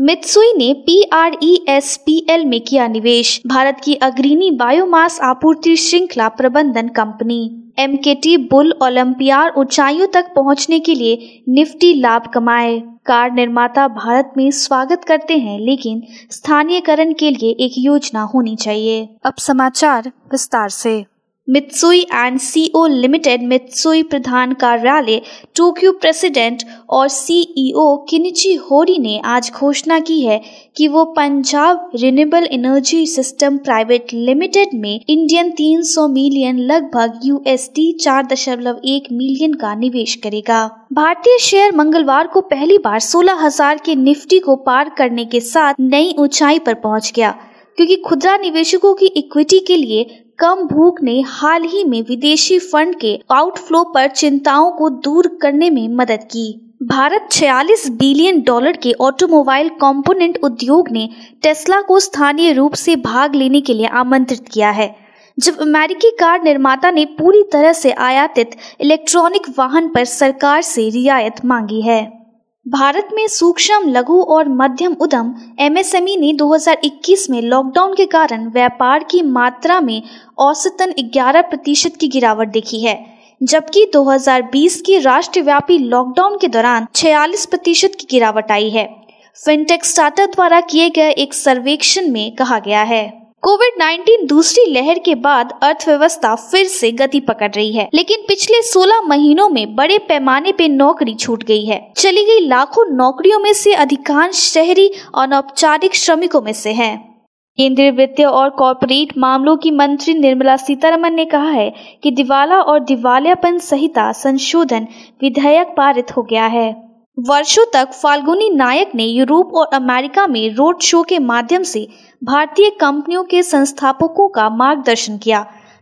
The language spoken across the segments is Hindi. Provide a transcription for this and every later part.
मित्सुई ने P R E S P L में किया निवेश। भारत की अग्रणी बायोमास आपूर्ति श्रृंखला प्रबंधन company. M K T bull olympiad ऊंचाइयों तक पहुँचने के लिए निफ्टी लाभ कमाए। कार निर्माता भारत में स्वागत करते हैं, लेकिन स्थानीयकरण के लिए एक योजना होनी चाहिए। अब समाचार विस्तार से। Mitsui and co limited Mitsui प्रधान कार्यालय टोक्यो प्रेसिडेंट और सीईओ किनिची होरी ने आज घोषणा की है कि वो Punjab renewable energy system private limited में इंडियन 300 मिलियन लगभग यूएसडी 4.1 मिलियन का निवेश करेगा। भारतीय शेयर मंगलवार को पहली बार 16,000 के निफ्टी को पार करने के साथ नई ऊंचाई पर पहुँच गया क्योंकि खुदरा निवेशकों की इक्विटी के लिए कम भूख ने हाल ही में विदेशी फंड के आउटफ्लो पर चिंताओं को दूर करने में मदद की। भारत 46 बिलियन डॉलर के ऑटोमोबाइल कंपोनेंट उद्योग ने टेस्ला को स्थानीय रूप से भाग लेने के लिए आमंत्रित किया है। जब अमेरिकी कार निर्माता ने पूरी तरह से आयातित इलेक्ट्रॉनिक वाहन पर सरकार से रियायत मांगी है। भारत में सूक्ष्म, लघु और मध्यम उद्यम एमएसएमई ने 2021 में लॉकडाउन के कारण व्यापार की मात्रा में औसतन 11 प्रतिशत की गिरावट देखी है, जबकि 2020 की राष्ट्रव्यापी लॉकडाउन के दौरान 46 प्रतिशत की गिरावट आई है। फिनटेक स्टार्टअप द्वारा किए गए एक सर्वेक्षण में कहा गया है। कोविड 19 दूसरी लहर के बाद अर्थव्यवस्था फिर से गति पकड़ रही है, लेकिन पिछले 16 महीनों में बड़े पैमाने पे नौकरी छूट गई है चली गई लाखों नौकरियों में से अधिकांश शहरी अनौपचारिक श्रमिकों में से हैं। केंद्रीय वित्त और कॉरपोरेट मामलों की मंत्री निर्मला सीतारमन ने कहा है कि दिवाला और दिवालियापन संहिता संशोधन विधेयक पारित हो गया है वर्षों तक फाल्गुनी नायक ने यूरोप और अमेरिका में रोड शो के माध्यम से भारतीय कंपनियों के संस्थापकों का मार्गदर्शन किया,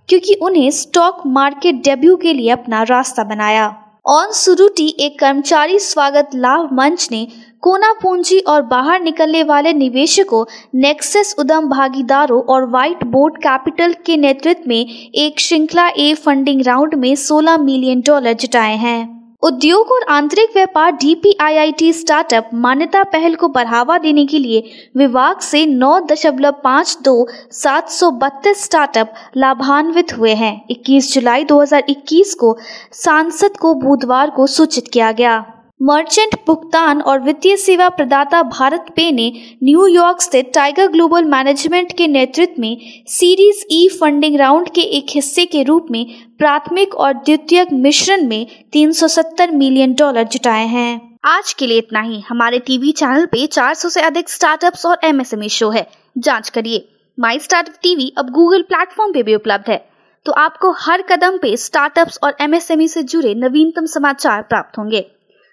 क्योंकि उन्हें स्टॉक मार्केट डेब्यू के लिए अपना रास्ता बनाया। ऑन सुरुटी एक कर्मचारी स्वागत लाभ मंच ने कोना पूंजी और बाहर निकलने वाले निवेशकों, नेक्सस उदम भागीदारों और व्हाइट बोर्ड कैपिटल के नेतृत्व में एक श्रृंखला ए फंडिंग राउंड में 16 मिलियन डॉलर जुटाए हैं। उद्योग और आंतरिक व्यापार डीपीआईआईटी स्टार्टअप मान्यता पहल को बढ़ावा देने के लिए विभाग से नौ दशमलव पाँच दो सात सौ बत्तीस स्टार्टअप लाभान्वित हुए हैं। 21 जुलाई 2021 को सांसद को बुधवार को सूचित किया गया। मर्चेंट भुगतान और वित्तीय सेवा प्रदाता भारत पे ने न्यूयॉर्क स्थित टाइगर ग्लोबल मैनेजमेंट के नेतृत्व में सीरीज़ ई फंडिंग राउंड के एक हिस्से के रूप में प्राथमिक और द्वितीयक मिश्रण में 370 मिलियन डॉलर जुटाए हैं। आज के लिए इतना ही। हमारे टीवी चैनल पे 400 से अधिक स्टार्टअप्स और एमएसएमई शो है। जाँच करिए। माई स्टार्टअप टीवी अब गूगल प्लेटफॉर्म पे भी उपलब्ध है। तो आपको हर कदम पे स्टार्टअप्स और एमएसएमई से जुड़े नवीनतम समाचार प्राप्त होंगे।